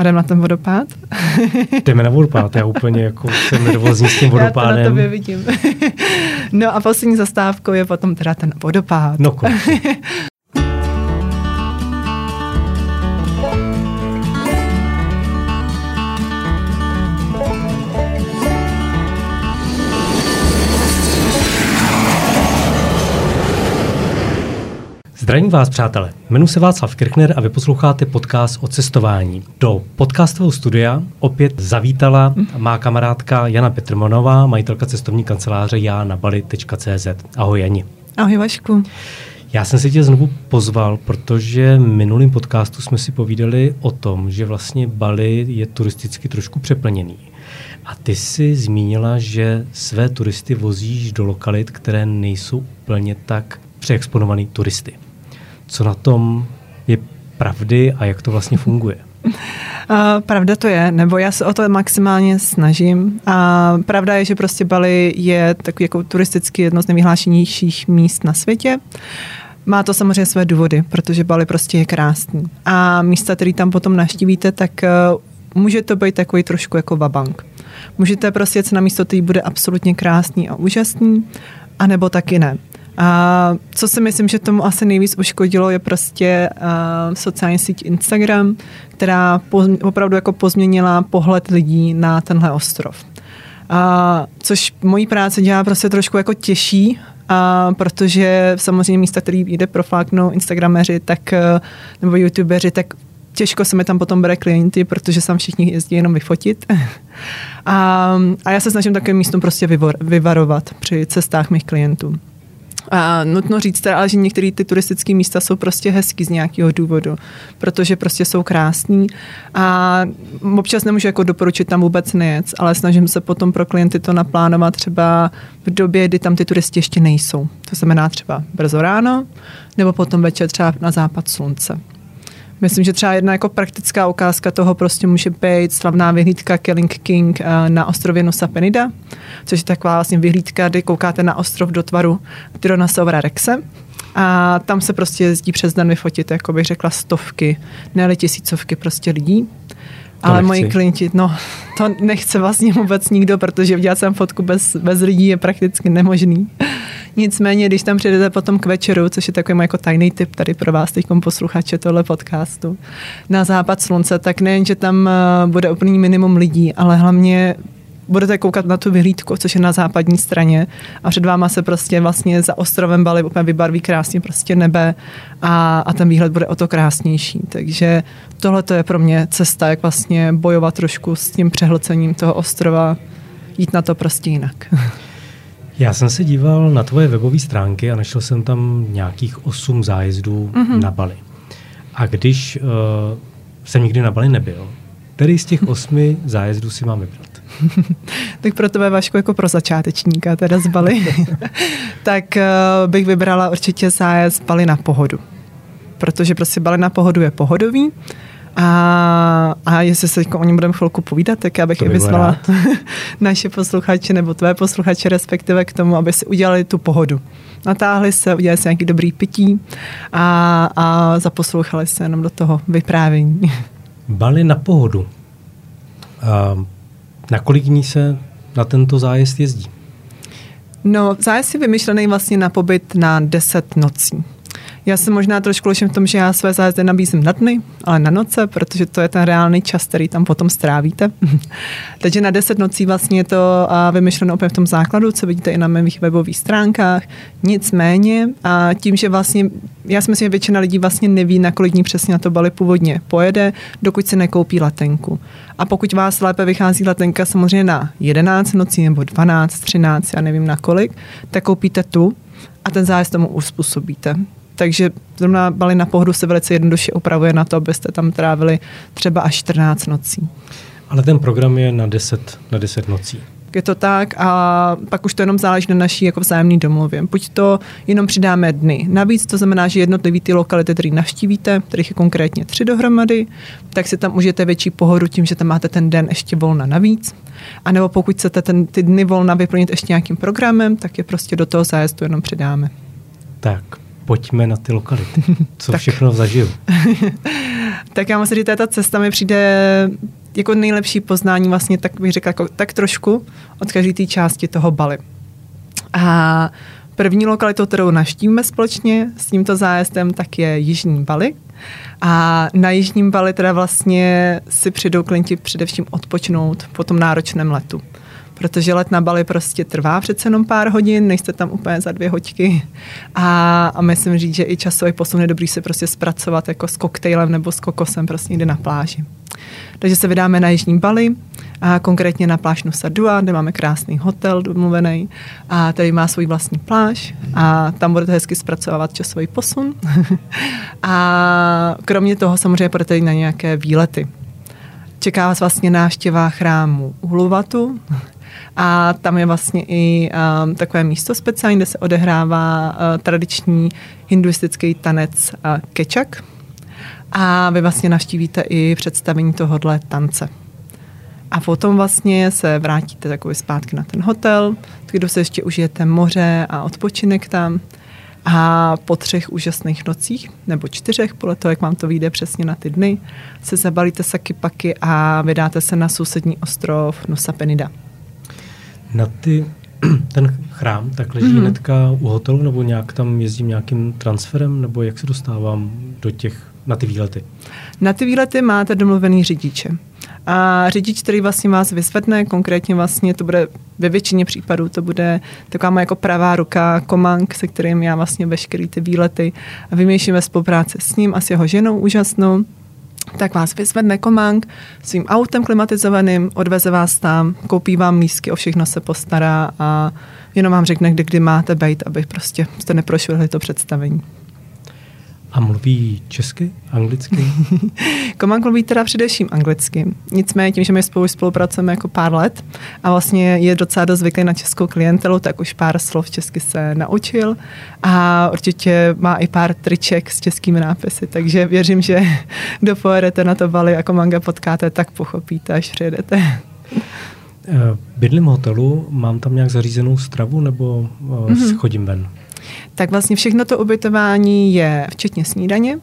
A jdem na ten vodopád? Jdeme na vodopád, já úplně jako jsem nervózní s tím vodopádem. Já to na tobě vidím. no a poslední zastávkou je potom teda ten vodopád. No konečně. Zdravím vás, přátelé. Jmenuji se Václav Kirchner a vy posloucháte podcast o cestování. Do podcastového studia opět zavítala má kamarádka Jana Petrmonová, majitelka cestovní kanceláře já na bali.cz. Ahoj Jani. Ahoj Vašku. Já jsem si tě znovu pozval, protože v minulém podcastu jsme si povídali o tom, že vlastně Bali je turisticky trošku přeplněný. A ty jsi zmínila, že své turisty vozíš do lokalit, které nejsou úplně tak přeexponovaný turisty co na tom je pravdy a jak to vlastně funguje? Uh, pravda to je, nebo já se o to maximálně snažím. A pravda je, že prostě Bali je takový jako turisticky jedno z nejvyhlášenějších míst na světě. Má to samozřejmě své důvody, protože Bali prostě je krásný. A místa, které tam potom naštívíte, tak uh, může to být takový trošku jako vabank. Můžete prostě jet na místo, který bude absolutně krásný a úžasný, anebo taky ne. A co si myslím, že tomu asi nejvíc uškodilo, je prostě uh, sociální síť Instagram, která poz, opravdu jako pozměnila pohled lidí na tenhle ostrov. A, což mojí práce dělá prostě trošku jako těžší, a protože samozřejmě místa, který jde profláknou Instagrameři, tak, nebo youtubeři, tak těžko se mi tam potom bere klienty, protože sam všichni jezdí jenom vyfotit. a, a já se snažím takovým místem prostě vyvor, vyvarovat při cestách mých klientů. A nutno říct teda, že některé ty turistické místa jsou prostě hezký z nějakého důvodu, protože prostě jsou krásní a občas nemůžu jako doporučit tam vůbec nejet, ale snažím se potom pro klienty to naplánovat třeba v době, kdy tam ty turisti ještě nejsou. To znamená třeba brzo ráno, nebo potom večer třeba na západ slunce. Myslím, že třeba jedna jako praktická ukázka toho prostě může být slavná vyhlídka Killing King eh, na ostrově Nusa Penida, což je taková vlastně vyhlídka, kdy koukáte na ostrov do tvaru Tyrannosaura Rexe. A tam se prostě jezdí přes den vyfotit, jako bych řekla, stovky, ne tisícovky prostě lidí. Ale nechci. moji klienti, no, to nechce vlastně vůbec nikdo, protože udělat jsem fotku bez, bez lidí je prakticky nemožný. Nicméně, když tam přijdete potom k večeru, což je takový jako tajný tip tady pro vás, teď posluchače tohle podcastu, na západ slunce, tak nejen, že tam eh, bude úplný minimum lidí, ale hlavně budete koukat na tu vyhlídku, což je na západní straně a před váma se prostě vlastně za ostrovem Bali úplně vybarví krásně prostě nebe a, a ten výhled bude o to krásnější. Takže tohle je pro mě cesta, jak vlastně bojovat trošku s tím přehlcením toho ostrova, jít na to prostě jinak. Já jsem se díval na tvoje webové stránky a našel jsem tam nějakých osm zájezdů mm-hmm. na Bali. A když uh, jsem nikdy na Bali nebyl, který z těch osmi zájezdů si mám vybrat? tak pro tebe, Vašku, jako pro začátečníka, teda z Bali, tak uh, bych vybrala určitě zájezd Bali na pohodu. Protože prostě Bali na pohodu je pohodový, a, a jestli se o něm budeme chvilku povídat, tak já bych i vyzvala naše posluchače nebo tvé posluchače respektive k tomu, aby si udělali tu pohodu. Natáhli se, udělali si nějaký dobrý pití a, a zaposlouchali se jenom do toho vyprávění. Bali na pohodu. A na kolik dní se na tento zájezd jezdí? No, zájezd je vymyšlený vlastně na pobyt na 10 nocí. Já jsem možná trošku liším v tom, že já své zájezdy nabízím na dny, ale na noce, protože to je ten reálný čas, který tam potom strávíte. Takže na 10 nocí vlastně je to vymyšleno opět v tom základu, co vidíte i na mých webových stránkách. Nicméně a tím, že vlastně, já si myslím, že většina lidí vlastně neví, na kolik dní přesně na to Bali původně pojede, dokud si nekoupí letenku. A pokud vás lépe vychází letenka samozřejmě na 11 nocí nebo 12, 13, já nevím na kolik, tak koupíte tu a ten zájezd tomu uspůsobíte takže zrovna Bali na pohodu se velice jednoduše upravuje na to, abyste tam trávili třeba až 14 nocí. Ale ten program je na 10, na 10 nocí. Je to tak a pak už to jenom záleží na naší jako vzájemný domluvě. Buď to jenom přidáme dny. Navíc to znamená, že jednotlivý ty lokality, které navštívíte, kterých je konkrétně tři dohromady, tak si tam užijete větší pohodu tím, že tam máte ten den ještě volna navíc. A nebo pokud chcete ten, ty dny volna vyplnit ještě nějakým programem, tak je prostě do toho zájezdu jenom přidáme. Tak, pojďme na ty lokality. Co všechno zažiju? tak já musím říct, že ta cesta mi přijde jako nejlepší poznání vlastně, tak bych řekla, jako, tak trošku od každé té části toho Bali. A první lokalitou, kterou naštívíme společně s tímto zájezdem, tak je Jižní Bali. A na Jižním Bali teda vlastně si přijdou klienti především odpočnout po tom náročném letu protože let na Bali prostě trvá přece jenom pár hodin, nejste tam úplně za dvě hoďky a, a myslím říct, že i časový posun je dobrý se prostě zpracovat jako s koktejlem nebo s kokosem prostě někde na pláži. Takže se vydáme na Jižní Bali, a konkrétně na pláž Nusa Dua, kde máme krásný hotel domluvený a tady má svůj vlastní pláž a tam budete hezky zpracovávat časový posun. a kromě toho samozřejmě budete na nějaké výlety. Čeká vás vlastně návštěva chrámu Uluvatu, a tam je vlastně i um, takové místo speciální, kde se odehrává uh, tradiční hinduistický tanec uh, kečak. A vy vlastně navštívíte i představení tohohle tance. A potom vlastně se vrátíte takový zpátky na ten hotel, kde se ještě užijete moře a odpočinek tam. A po třech úžasných nocích, nebo čtyřech, podle toho, jak vám to vyjde přesně na ty dny, se zabalíte saky paky a vydáte se na sousední ostrov Nusa Penida. Na ty, ten chrám tak leží mm-hmm. hnedka u hotelu, nebo nějak tam jezdím nějakým transferem, nebo jak se dostávám do těch, na ty výlety? Na ty výlety máte domluvený řidiče. A řidič, který vlastně vás vysvětne, konkrétně vlastně to bude ve většině případů, to bude taková moje jako pravá ruka Komang, se kterým já vlastně veškerý ty výlety vymýšlím ve spolupráci s ním a s jeho ženou úžasnou tak vás vyzvedne komang svým autem klimatizovaným, odveze vás tam, koupí vám lístky, o všechno se postará a jenom vám řekne, kdy, kdy máte být, aby prostě jste neprošvihli to představení. A mluví česky, anglicky? Komang mluví teda především anglicky. Nicméně tím, že my spolu spolupracujeme jako pár let a vlastně je docela dost zvyklý na českou klientelu, tak už pár slov česky se naučil a určitě má i pár triček s českými nápisy, takže věřím, že kdo pojedete na to Bali a Komanga potkáte, tak pochopíte, až přijedete. Eh, bydlím v hotelu, mám tam nějak zařízenou stravu nebo mm-hmm. chodím ven? Tak vlastně všechno to ubytování je včetně snídaně.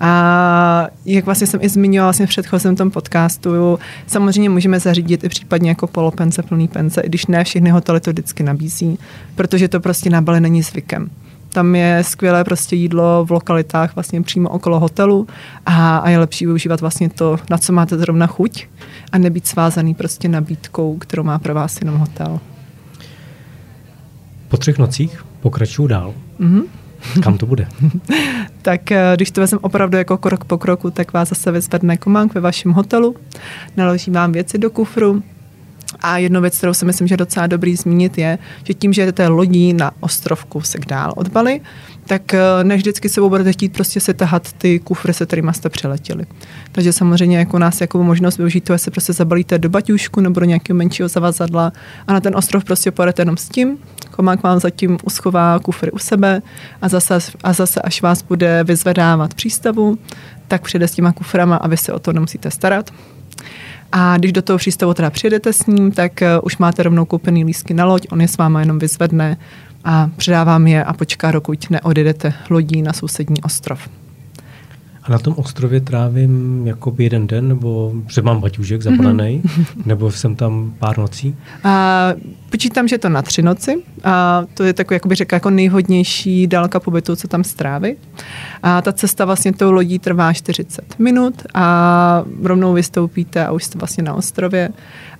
A jak vlastně jsem i zmiňovala vlastně v předchozím tom podcastu, samozřejmě můžeme zařídit i případně jako polopence, plný pence, i když ne všechny hotely to vždycky nabízí, protože to prostě na Bali není zvykem. Tam je skvělé prostě jídlo v lokalitách vlastně přímo okolo hotelu a, a je lepší využívat vlastně to, na co máte zrovna chuť a nebýt svázaný prostě nabídkou, kterou má pro vás jenom hotel. Po třech nocích pokračuju dál. Mm-hmm. Kam to bude? tak eh, když to vezmeme opravdu jako krok po kroku, tak vás zase vyzvedne kománk ve vašem hotelu, naloží vám věci do kufru, a jednu věc, kterou si myslím, že je docela dobrý zmínit, je, že tím, že jdete lodí na ostrovku se dál od Bali, tak eh, než vždycky sebou budete chtít prostě se tahat ty kufry, se kterými jste přeletěli. Takže samozřejmě jako nás jako možnost využít to, se prostě zabalíte do baťušku nebo do nějakého menšího zavazadla a na ten ostrov prostě pojedete jenom s tím. Komák vám zatím uschová kufry u sebe a zase, a zase až vás bude vyzvedávat přístavu, tak přijde s těma kuframa a vy se o to nemusíte starat. A když do toho přístavu teda přijedete s ním, tak uh, už máte rovnou koupený lístky na loď, on je s váma jenom vyzvedne a předávám je a počká, dokud neodjedete lodí na sousední ostrov. A na tom ostrově trávím jakoby jeden den, nebo že mám baťužek zapalený, mm-hmm. nebo jsem tam pár nocí? A, počítám, že je to na tři noci. A to je takový, jak bych řekla, jako nejhodnější dálka pobytu, co tam strávit. A ta cesta vlastně tou lodí trvá 40 minut a rovnou vystoupíte a už jste vlastně na ostrově.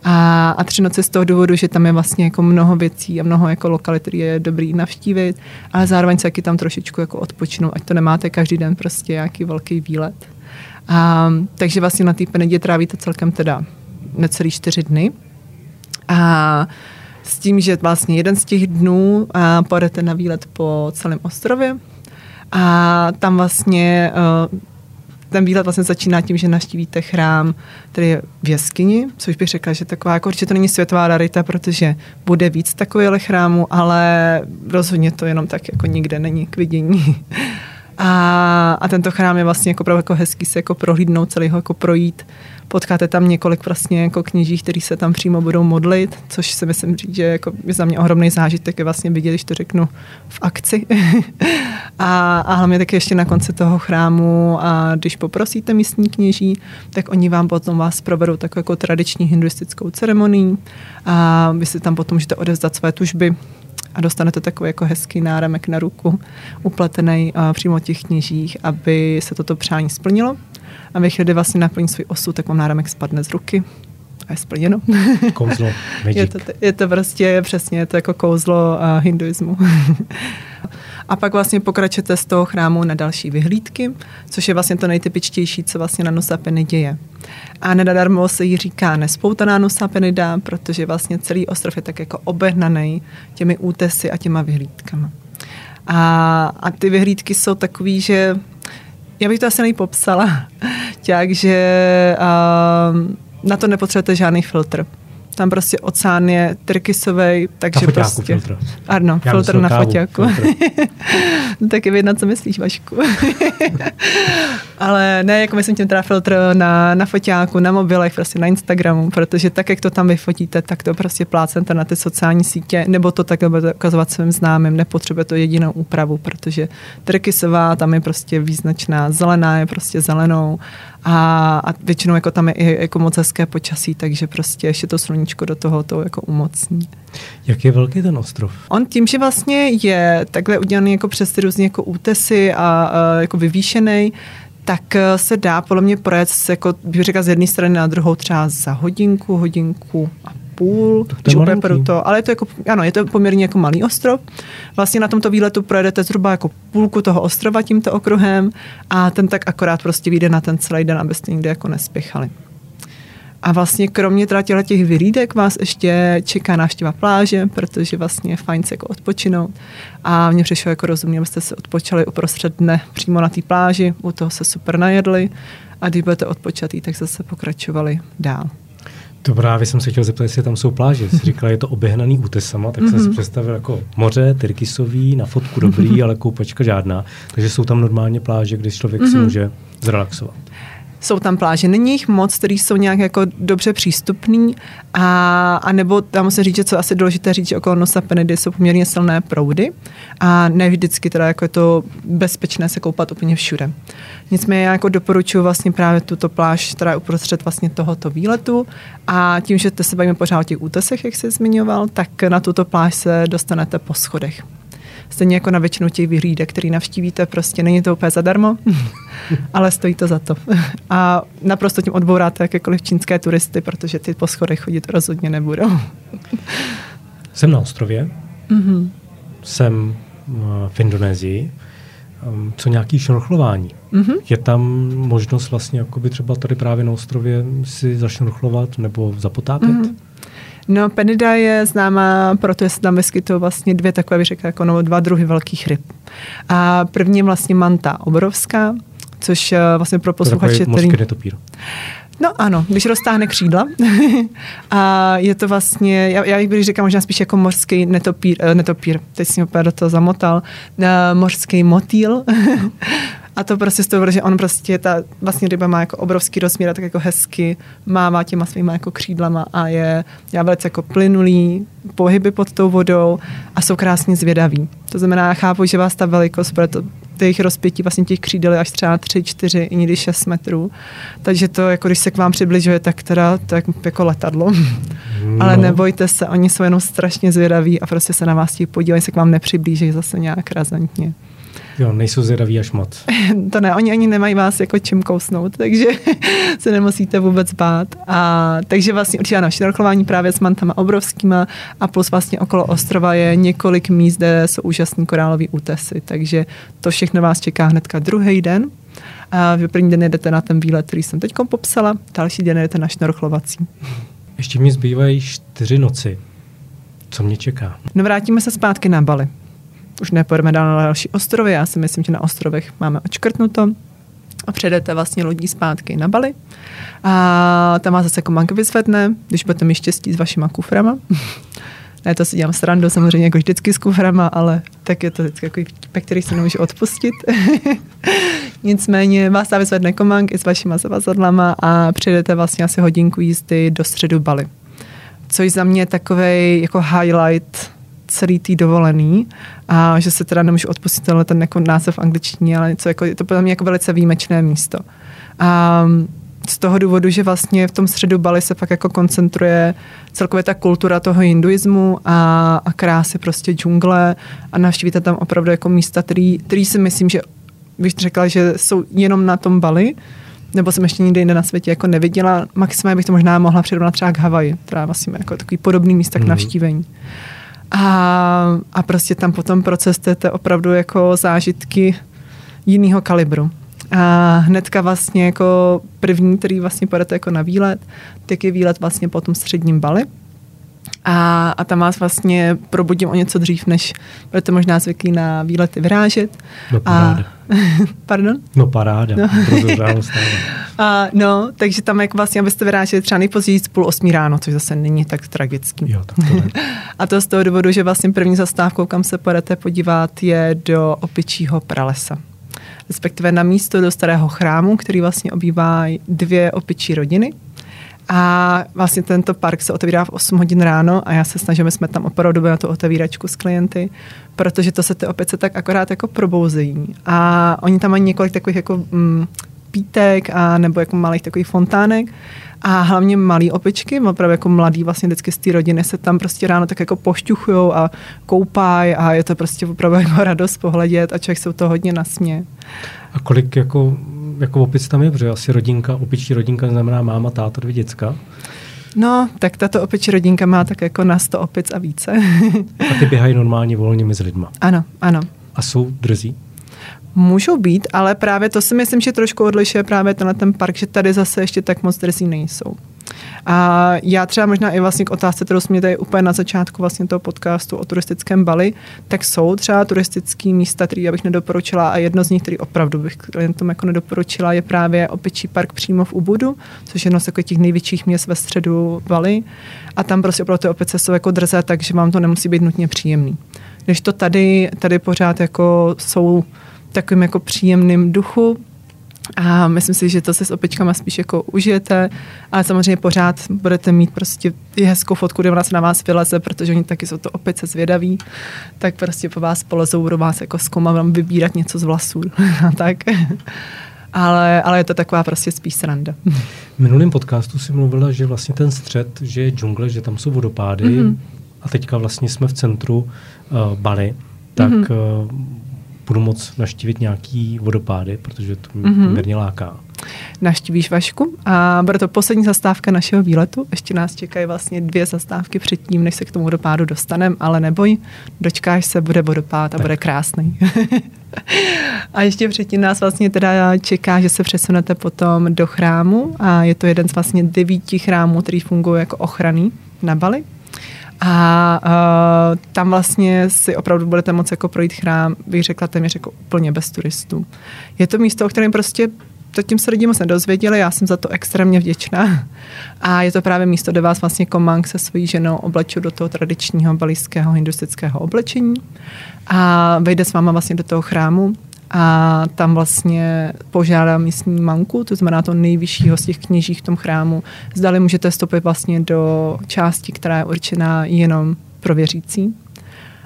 A, a tři noci z toho důvodu, že tam je vlastně jako mnoho věcí a mnoho jako lokalit, které je dobrý navštívit, ale zároveň se taky tam trošičku jako odpočnout, ať to nemáte každý den prostě nějaký velký výlet. A, takže vlastně na té Penedě trávíte celkem teda necelý čtyři dny. A s tím, že vlastně jeden z těch dnů a pojedete na výlet po celém ostrově a tam vlastně uh, ten výlet vlastně začíná tím, že navštívíte chrám, který je v jeskyni, což bych řekla, že taková, jako určitě to není světová rarita, protože bude víc takových chrámů, ale rozhodně to jenom tak jako nikde není k vidění. A, a tento chrám je vlastně jako, jako hezký se jako prohlídnout, celý ho jako projít. Potkáte tam několik vlastně jako kněží, kteří se tam přímo budou modlit, což si myslím říct, že jako je za mě ohromný zážitek je vlastně vidět, když to řeknu v akci. a, a hlavně taky ještě na konci toho chrámu a když poprosíte místní kněží, tak oni vám potom vás provedou takovou jako tradiční hinduistickou ceremonii a vy si tam potom můžete odezdat své tužby a dostanete takový jako hezký náramek na ruku, upletený uh, přímo těch kněžích, aby se toto přání splnilo. A ve chvíli, vlastně naplní svůj osud, tak vám náramek spadne z ruky a je splněno. Kouzlo, je, to, je to prostě přesně, je to jako kouzlo uh, hinduismu. a pak vlastně pokračujete z toho chrámu na další vyhlídky, což je vlastně to nejtypičtější, co vlastně na Nusapeny děje. A nedadarmo se jí říká nespoutaná Nusapenida, protože vlastně celý ostrov je tak jako obehnaný těmi útesy a těma vyhlídkama. A, a ty vyhlídky jsou takový, že já bych to asi nejpopsala, takže uh, na to nepotřebujete žádný filtr. Tam prostě oceán je trkysový, takže na prostě... Filtr. Ano, Já filtr na foťáku. no, tak je vědět, co myslíš, Vašku. Ale ne, jako myslím tím teda filtr na, na foťáku, na mobilech, prostě na Instagramu, protože tak, jak to tam vyfotíte, tak to prostě plácente na ty sociální sítě, nebo to tak budete ukazovat svým známým, nepotřebuje to jedinou úpravu, protože trkysová tam je prostě význačná, zelená je prostě zelenou a, a většinou jako tam je i jako moc hezké počasí, takže prostě ještě to sluníčko do toho to jako umocní. Jak je velký ten ostrov? On tím, že vlastně je takhle udělaný jako přes ty různé jako útesy a, a jako vyvýšený, tak eh, se dá podle mě projet jako, bych řekla, z jedné strany na druhou třeba za hodinku, hodinku a půl, to je pro to, ale je to jako, ano, je to poměrně jako malý ostrov. Vlastně na tomto výletu projedete zhruba jako půlku toho ostrova tímto okruhem a ten tak akorát prostě vyjde na ten celý den, abyste nikde jako nespěchali. A vlastně kromě teda těch vyhlídek vás ještě čeká návštěva pláže, protože vlastně je fajn se jako odpočinout. A mně přišlo jako rozumně, abyste se odpočali uprostřed dne přímo na té pláži, u toho se super najedli a když budete odpočatý, tak zase pokračovali dál. To právě jsem se chtěl zeptat, jestli tam jsou pláže. Jsi říkala, je to obehnaný útesama, tak mm-hmm. jsem si mhm. představil jako moře, tyrkysový, na fotku dobrý, ale koupačka žádná. Takže jsou tam normálně pláže, kde člověk mm-hmm. si mhm. může zrelaxovat jsou tam pláže. Není jich moc, které jsou nějak jako dobře přístupný a, a nebo tam musím říct, že co asi důležité říct, že okolo Nosa Penidy jsou poměrně silné proudy a ne vždycky teda jako je to bezpečné se koupat úplně všude. Nicméně já jako doporučuji vlastně právě tuto pláž, která je uprostřed vlastně tohoto výletu a tím, že se bavíme pořád o těch útesech, jak jsi zmiňoval, tak na tuto pláž se dostanete po schodech. Stejně jako na většinu těch vyhlídek, který navštívíte, prostě není to úplně zadarmo, ale stojí to za to. A naprosto tím odbouráte jakékoliv čínské turisty, protože ty po schodech chodit rozhodně nebudou. Jsem na ostrově, mm-hmm. jsem eh, v Indonésii, ehm, co nějaký šnorchlování. Mm-hmm. Je tam možnost vlastně jakoby třeba tady právě na ostrově si zašnorchlovat nebo zapotápět? Mm-hmm. No, Penida je známá, protože se tam vyskytují vlastně dvě takové, bych řekla, jako no, dva druhy velkých ryb. A první je vlastně manta obrovská, což eh, vlastně pro posluchače... To je netopír. No ano, když roztáhne křídla. a je to vlastně, já, já bych říkám možná spíš jako mořský netopír, eh, netopír teď jsem opět do toho zamotal, uh, mořský motýl. A to prostě z toho, že on prostě, ta vlastně ryba má jako obrovský rozměr, tak jako hezky mává těma svýma jako křídlama a je já velice jako plynulý, pohyby pod tou vodou a jsou krásně zvědaví. To znamená, já chápu, že vás ta velikost, proto těch rozpětí vlastně těch křídel je až třeba 3, 4, i někdy 6 metrů. Takže to, jako když se k vám přibližuje, tak teda to je jako letadlo. No. Ale nebojte se, oni jsou jenom strašně zvědaví a prostě se na vás tí podívají, se k vám nepřiblíží zase nějak razantně. Jo, nejsou zvědaví až moc. to ne, oni ani nemají vás jako čím kousnout, takže se nemusíte vůbec bát. A, takže vlastně určitě ano, šnorchlování právě s mantama obrovskýma a plus vlastně okolo ostrova je několik míst, kde jsou úžasný korálové útesy, takže to všechno vás čeká hnedka druhý den. A v první den jdete na ten výlet, který jsem teď popsala, další den jdete na šnorchlovací. Ještě mi zbývají čtyři noci. Co mě čeká? No vrátíme se zpátky na Bali už nepojedeme dál na další ostrovy. Já si myslím, že na ostrovech máme očkrtnuto a předete vlastně lodí zpátky na Bali. A tam vás zase komank vyzvedne, když budete mít štěstí s vašima kuframa. Ne, to si dělám srandu samozřejmě jako vždycky s kuframa, ale tak je to vždycky takový vtipek, který se nemůžu odpustit. Nicméně vás tam vyzvedne komang i s vašima zavazadlama a přijdete vlastně asi hodinku jízdy do středu Bali. Což za mě je takový jako highlight celý tý dovolený a že se teda nemůžu odpustit tenhle ten jako název v angličtině, ale něco jako, je to pro mě jako velice výjimečné místo. A z toho důvodu, že vlastně v tom středu Bali se pak jako koncentruje celkově ta kultura toho hinduismu a, a krásy prostě džungle a navštívíte tam opravdu jako místa, který, který si myslím, že bych řekla, že jsou jenom na tom Bali, nebo jsem ještě nikdy jinde na světě jako neviděla. Maximálně bych to možná mohla přirovnat třeba k Havaji, která vlastně jako takový podobný místa k mm. navštívení. A, a prostě tam potom procestujete opravdu jako zážitky jiného kalibru. A hnedka vlastně jako první, který vlastně pojedete jako na výlet, tak je výlet vlastně po tom středním Bali. A, a tam vás vlastně probudím o něco dřív, než budete možná zvyklí na výlety vyrážet. No paráda. A, pardon? No paráda, no. a, no, takže tam jako vlastně, abyste vyráželi třeba nejpozději půl osmí ráno, což zase není tak tragický. Jo, tak to a to z toho důvodu, že vlastně první zastávkou, kam se pojedete podívat, je do opičího pralesa respektive na místo do starého chrámu, který vlastně obývá dvě opičí rodiny. A vlastně tento park se otevírá v 8 hodin ráno a já se snažím, jsme tam opravdu na tu otevíračku s klienty, protože to se ty opice tak akorát jako probouzejí. A oni tam mají několik takových jako mm, pítek a nebo jako malých takových fontánek a hlavně malý opičky, opravdu jako mladý vlastně vždycky z té rodiny se tam prostě ráno tak jako pošťuchujou a koupají a je to prostě opravdu jako radost pohledět a člověk se u toho hodně nasmě. A kolik jako, jako opic tam je, protože asi rodinka, opičí rodinka znamená máma, táta, dvě děcka. No, tak tato opičí rodinka má tak jako na 100 opic a více. a ty běhají normálně volně mezi lidma. Ano, ano. A jsou drzí? Můžou být, ale právě to si myslím, že trošku odlišuje právě tenhle ten park, že tady zase ještě tak moc drzí nejsou. A já třeba možná i vlastně k otázce, kterou jsme tady úplně na začátku vlastně toho podcastu o turistickém Bali, tak jsou třeba turistické místa, které já bych nedoporučila a jedno z nich, který opravdu bych klientům jako nedoporučila, je právě opičí park přímo v Ubudu, což je jedno z takových těch největších měst ve středu Bali. A tam prostě opravdu ty opice jsou jako drze, takže vám to nemusí být nutně příjemný. Když to tady, tady pořád jako jsou takovým jako příjemným duchu, a myslím si, že to se s opičkama spíš jako užijete, ale samozřejmě pořád budete mít prostě i hezkou fotku, kde ona se na vás vyleze, protože oni taky jsou to opice zvědaví, tak prostě po vás polezou, budou vás jako zkoumat, vám vybírat něco z vlasů a tak. ale, ale je to taková prostě spíš sranda. V minulém podcastu si mluvila, že vlastně ten střed, že je džungle, že tam jsou vodopády mm-hmm. a teďka vlastně jsme v centru uh, Bali, tak mm-hmm. Budu moc naštívit nějaký vodopády, protože to mě mm-hmm. poměrně láká. Naštívíš Vašku a bude to poslední zastávka našeho výletu. Ještě nás čekají vlastně dvě zastávky předtím, než se k tomu vodopádu dostaneme, ale neboj, dočkáš se, bude vodopád a tak. bude krásný. a ještě předtím nás vlastně teda čeká, že se přesunete potom do chrámu a je to jeden z vlastně devíti chrámů, který fungují jako ochranný na Bali. A uh, tam vlastně si opravdu budete moci jako projít chrám, bych řekla téměř jako úplně bez turistů. Je to místo, o kterém prostě tím se lidi moc nedozvěděli, já jsem za to extrémně vděčná. A je to právě místo, kde vás vlastně Komang se svojí ženou oblečil do toho tradičního balijského hinduistického oblečení a vejde s váma vlastně do toho chrámu a tam vlastně požádá místní manku, to znamená to nejvyššího z těch kněží v tom chrámu. Zdali můžete vstoupit vlastně do části, která je určená jenom pro věřící.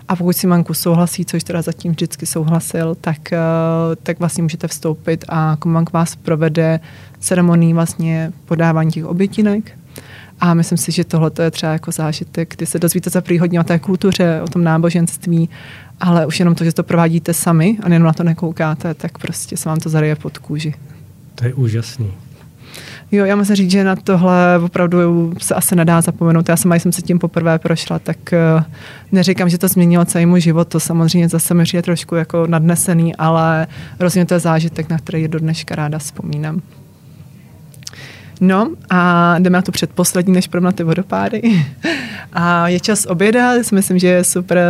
A pokud si manku souhlasí, což teda zatím vždycky souhlasil, tak, eh, tak vlastně můžete vstoupit a mank vás provede ceremonii vlastně podávání těch obětinek. A myslím si, že tohle je třeba jako zážitek, kdy se dozvíte za hodně o té kultuře, o tom náboženství ale už jenom to, že to provádíte sami a jenom na to nekoukáte, tak prostě se vám to zaryje pod kůži. To je úžasný. Jo, já musím říct, že na tohle opravdu se asi nedá zapomenout. Já sama jsem se tím poprvé prošla, tak uh, neříkám, že to změnilo celý můj život. To samozřejmě zase mi je trošku jako nadnesený, ale rozhodně to je zážitek, na který do dneška ráda vzpomínám. No a jdeme na to předposlední, než na ty vodopády. A je čas oběda, myslím, že je super,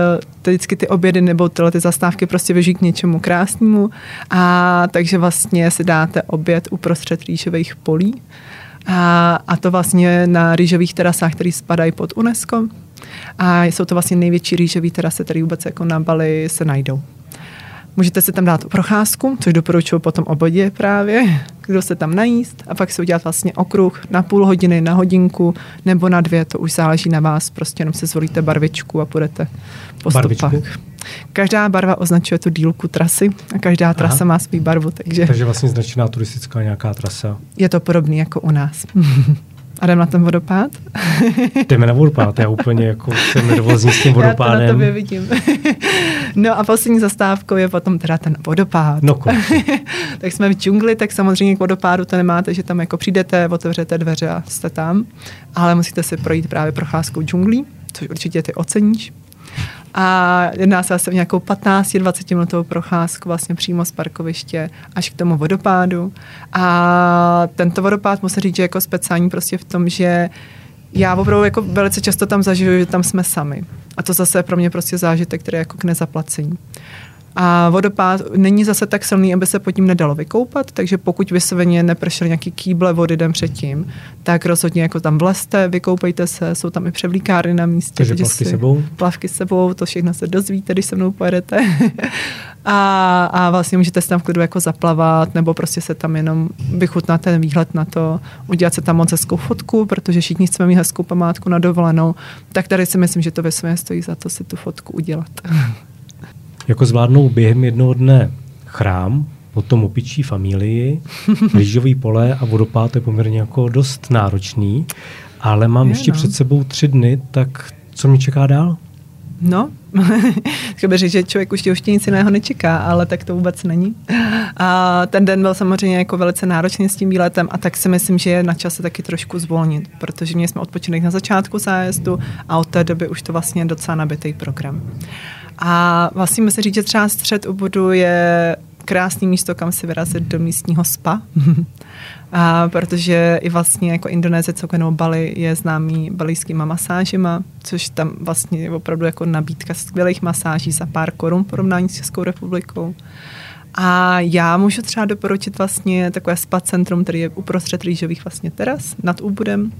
vždycky ty obědy nebo tyhle ty zastávky prostě vyžijí k něčemu krásnému. A takže vlastně si dáte oběd uprostřed rýžových polí. A, a to vlastně na rýžových terasách, které spadají pod UNESCO. A jsou to vlastně největší rýžový terasy, které vůbec jako na Bali se najdou. Můžete si tam dát procházku, což doporučuji potom obodě právě, kdo se tam najíst a pak si udělat vlastně okruh na půl hodiny, na hodinku nebo na dvě, to už záleží na vás, prostě jenom si zvolíte barvičku a půjdete po stopách. Každá barva označuje tu dílku trasy a každá trasa Aha. má svůj barvu, takže... Takže vlastně značená turistická nějaká trasa. Je to podobný jako u nás. A jdem na ten vodopád? Jdeme na vodopád, já úplně jako jsem nervózní s tím vodopádem. Já to na tobě vidím. no a poslední zastávkou je potom teda ten vodopád. No tak jsme v džungli, tak samozřejmě k vodopádu to nemáte, že tam jako přijdete, otevřete dveře a jste tam, ale musíte si projít právě procházkou džunglí, což určitě ty oceníš. A jedná se asi o nějakou 15-20 minutovou procházku vlastně přímo z parkoviště až k tomu vodopádu. A tento vodopád musím říct, že jako speciální prostě v tom, že já opravdu jako velice často tam zažiju, že tam jsme sami. A to zase je pro mě prostě zážitek, který je jako k nezaplacení. A vodopád není zase tak silný, aby se pod ním nedalo vykoupat, takže pokud vysloveně nepršel nějaký kýble vody den předtím, tak rozhodně jako tam vlezte, vykoupejte se, jsou tam i převlíkárny na místě. Takže plavky si, sebou? Plavky sebou, to všechno se dozvíte, když se mnou pojedete. a, a vlastně můžete se tam v klidu jako zaplavat, nebo prostě se tam jenom vychutnat ten výhled na to, udělat se tam moc hezkou fotku, protože všichni chceme mít hezkou památku na dovolenou, tak tady si myslím, že to vysloveně stojí za to si tu fotku udělat jako zvládnou během jednoho dne chrám, potom opičí familii, rýžový pole a vodopád je poměrně jako dost náročný, ale mám je, ještě no. před sebou tři dny, tak co mě čeká dál? No, chtěl říct, že člověk už ještě nic jiného nečeká, ale tak to vůbec není. A ten den byl samozřejmě jako velice náročný s tím výletem a tak si myslím, že je na čase taky trošku zvolnit, protože mě jsme odpočinuli na začátku zájezdu a od té doby už to vlastně docela nabitý program. A vlastně musím říct, že třeba střed Ubudu je krásné místo, kam si vyrazit do místního spa. a protože i vlastně jako Indonésie, celkem Bali je známý balijskýma masážima, což tam vlastně je opravdu jako nabídka skvělých masáží za pár korun porovnání s Českou republikou. A já můžu třeba doporučit vlastně takové spa centrum, který je uprostřed rýžových vlastně teras nad Ubudem,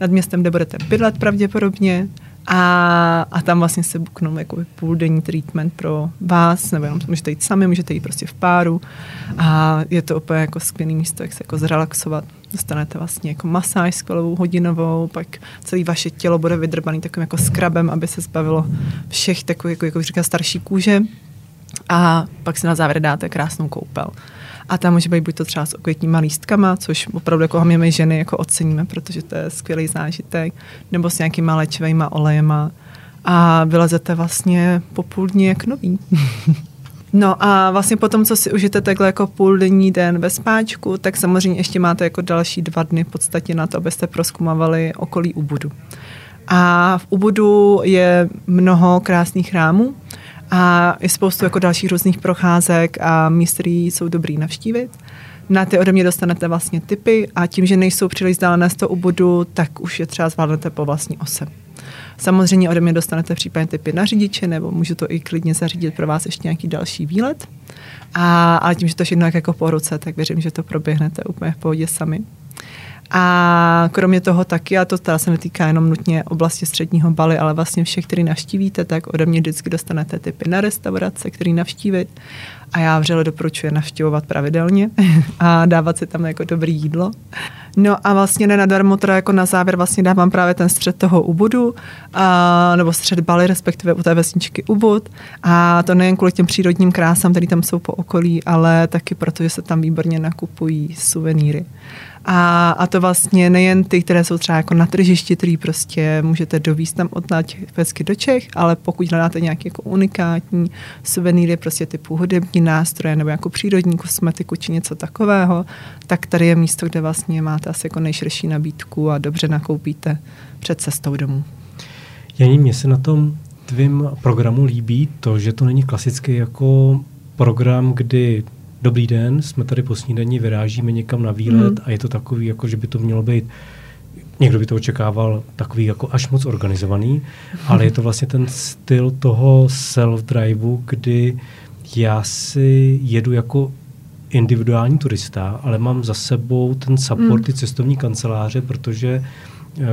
nad městem, kde budete bydlet pravděpodobně. A, a tam vlastně se buknou jako půldenní treatment pro vás, nebo jenom můžete jít sami, můžete jít prostě v páru a je to úplně jako skvělé místo, jak se jako zrelaxovat. Dostanete vlastně jako masáž skvělou hodinovou, pak celé vaše tělo bude vydrbaný takovým jako skrabem, aby se zbavilo všech takových, jako, jako říká, starší kůže a pak si na závěr dáte krásnou koupel. A tam může být buď to třeba s okvětníma lístkama, což opravdu jako my ženy jako oceníme, protože to je skvělý zážitek, nebo s nějakýma léčivými olejema a vylezete vlastně po půl dní jak nový. No a vlastně potom, co si užijete takhle jako půldenní den ve spáčku, tak samozřejmě ještě máte jako další dva dny v podstatě na to, abyste proskumavali okolí Ubudu. A v Ubudu je mnoho krásných chrámů, a je spoustu jako dalších různých procházek a míst, které jsou dobrý navštívit. Na ty ode mě dostanete vlastně typy a tím, že nejsou příliš vzdálené z toho ubudu, tak už je třeba zvládnete po vlastní ose. Samozřejmě ode mě dostanete případně typy na řidiče, nebo můžu to i klidně zařídit pro vás ještě nějaký další výlet. A, ale tím, že to všechno jako po ruce, tak věřím, že to proběhnete úplně v pohodě sami. A kromě toho taky, a to se netýká jenom nutně oblasti středního Bali, ale vlastně všech, který navštívíte, tak ode mě vždycky dostanete typy na restaurace, který navštívit. A já vřele doporučuji navštěvovat pravidelně a dávat si tam jako dobrý jídlo. No a vlastně nenadarmo teda jako na závěr vlastně dávám právě ten střed toho Ubudu, a, nebo střed Bali, respektive u té vesničky Ubud. A to nejen kvůli těm přírodním krásám, které tam jsou po okolí, ale taky protože se tam výborně nakupují suvenýry. A, a to vlastně nejen ty, které jsou třeba jako na tržišti, který prostě můžete dovíst tam odnať hezky do Čech, ale pokud hledáte nějaký jako unikátní suvenýry, prostě typu hudební nástroje nebo jako přírodní kosmetiku či něco takového, tak tady je místo, kde vlastně máte asi jako nejširší nabídku a dobře nakoupíte před cestou domů. Janí, mně se na tom tvým programu líbí to, že to není klasický jako program, kdy dobrý den, jsme tady po snídaní, vyrážíme někam na výlet mm. a je to takový, jako že by to mělo být Někdo by to očekával takový jako až moc organizovaný, ale je to vlastně ten styl toho self-driveu, kdy já si jedu jako individuální turista, ale mám za sebou ten support, mm. ty cestovní kanceláře, protože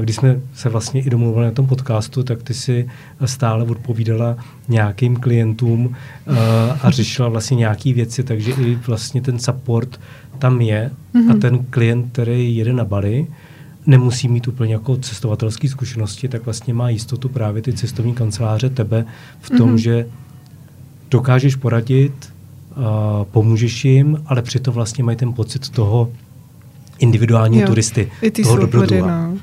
když jsme se vlastně i domluvili na tom podcastu, tak ty si stále odpovídala nějakým klientům uh, a řešila vlastně nějaké věci, takže i vlastně ten support tam je mm-hmm. a mhm. ten klient, který jede na Bali, nemusí mít úplně jako cestovatelské zkušenosti, tak vlastně má jistotu právě ty cestovní kanceláře tebe v tom, mm-hmm. že dokážeš poradit, uh, pomůžeš jim, ale přitom vlastně mají ten pocit toho individuálního jo, turisty, toho dobrodruha. No.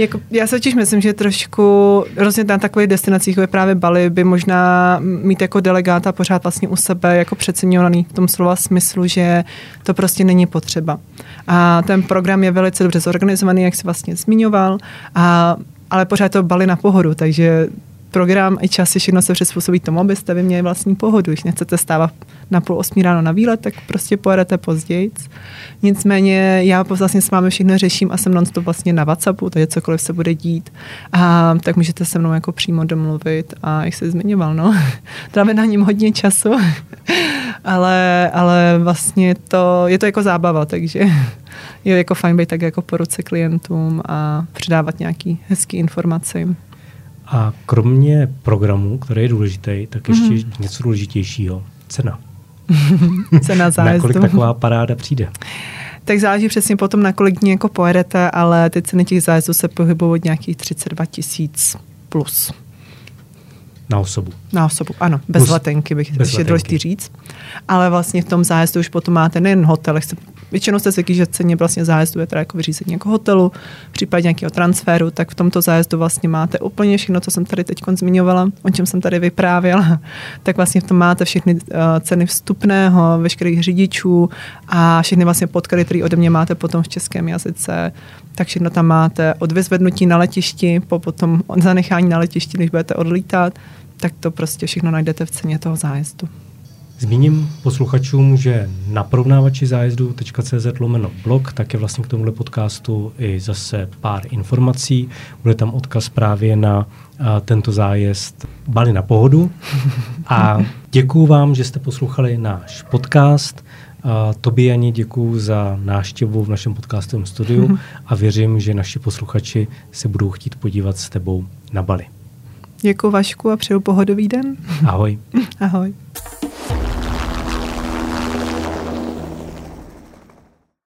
Jako, já se totiž myslím, že trošku rozně na takových destinacích, jako je právě Bali, by možná mít jako delegáta pořád vlastně u sebe jako přeceňovaný v tom slova smyslu, že to prostě není potřeba. A ten program je velice dobře zorganizovaný, jak jsi vlastně zmiňoval, a, ale pořád to Bali na pohodu, takže program i čas všechno se přizpůsobí tomu, abyste vy měli vlastní pohodu. Když nechcete stávat na půl osmí ráno na výlet, tak prostě pojedete později. Nicméně já vlastně s vámi všechno řeším a jsem non vlastně na WhatsAppu, takže cokoliv se bude dít. A tak můžete se mnou jako přímo domluvit a jak se zmiňoval, no, trávě na něm hodně času, ale, ale vlastně to, je to jako zábava, takže je jako fajn být tak jako po ruce klientům a předávat nějaký hezký informace. A kromě programu, který je důležitý, tak ještě mm-hmm. něco důležitějšího. Cena. Cena zájezdu. na kolik taková paráda přijde? Tak záleží přesně potom, na kolik dní jako pojedete, ale ty ceny těch zájezdů se pohybují od nějakých 32 tisíc plus. Na osobu. Na osobu, ano. Bez Plus, letenky bych bez ještě důležitý říct. Ale vlastně v tom zájezdu už potom máte nejen hotel, většinou jste zvyklí, že ceně vlastně zájezdu je teda jako vyřízení jako hotelu, případně nějakého transferu, tak v tomto zájezdu vlastně máte úplně všechno, co jsem tady teď zmiňovala, o čem jsem tady vyprávěla, tak vlastně v tom máte všechny uh, ceny vstupného, veškerých řidičů a všechny vlastně podklady, které ode mě máte potom v českém jazyce, tak všechno tam máte od vyzvednutí na letišti, po potom od zanechání na letišti, když budete odlítat, tak to prostě všechno najdete v ceně toho zájezdu. Zmíním posluchačům, že na porovnávači zájezdu.cz lomeno blog, tak je vlastně k tomuhle podcastu i zase pár informací. Bude tam odkaz právě na a, tento zájezd Bali na pohodu. A děkuju vám, že jste poslouchali náš podcast. A tobě, Ani, děkuji za návštěvu v našem podcastovém studiu a věřím, že naši posluchači se budou chtít podívat s tebou na Bali. Děkuji Vašku a přeju pohodový den. Ahoj. Ahoj.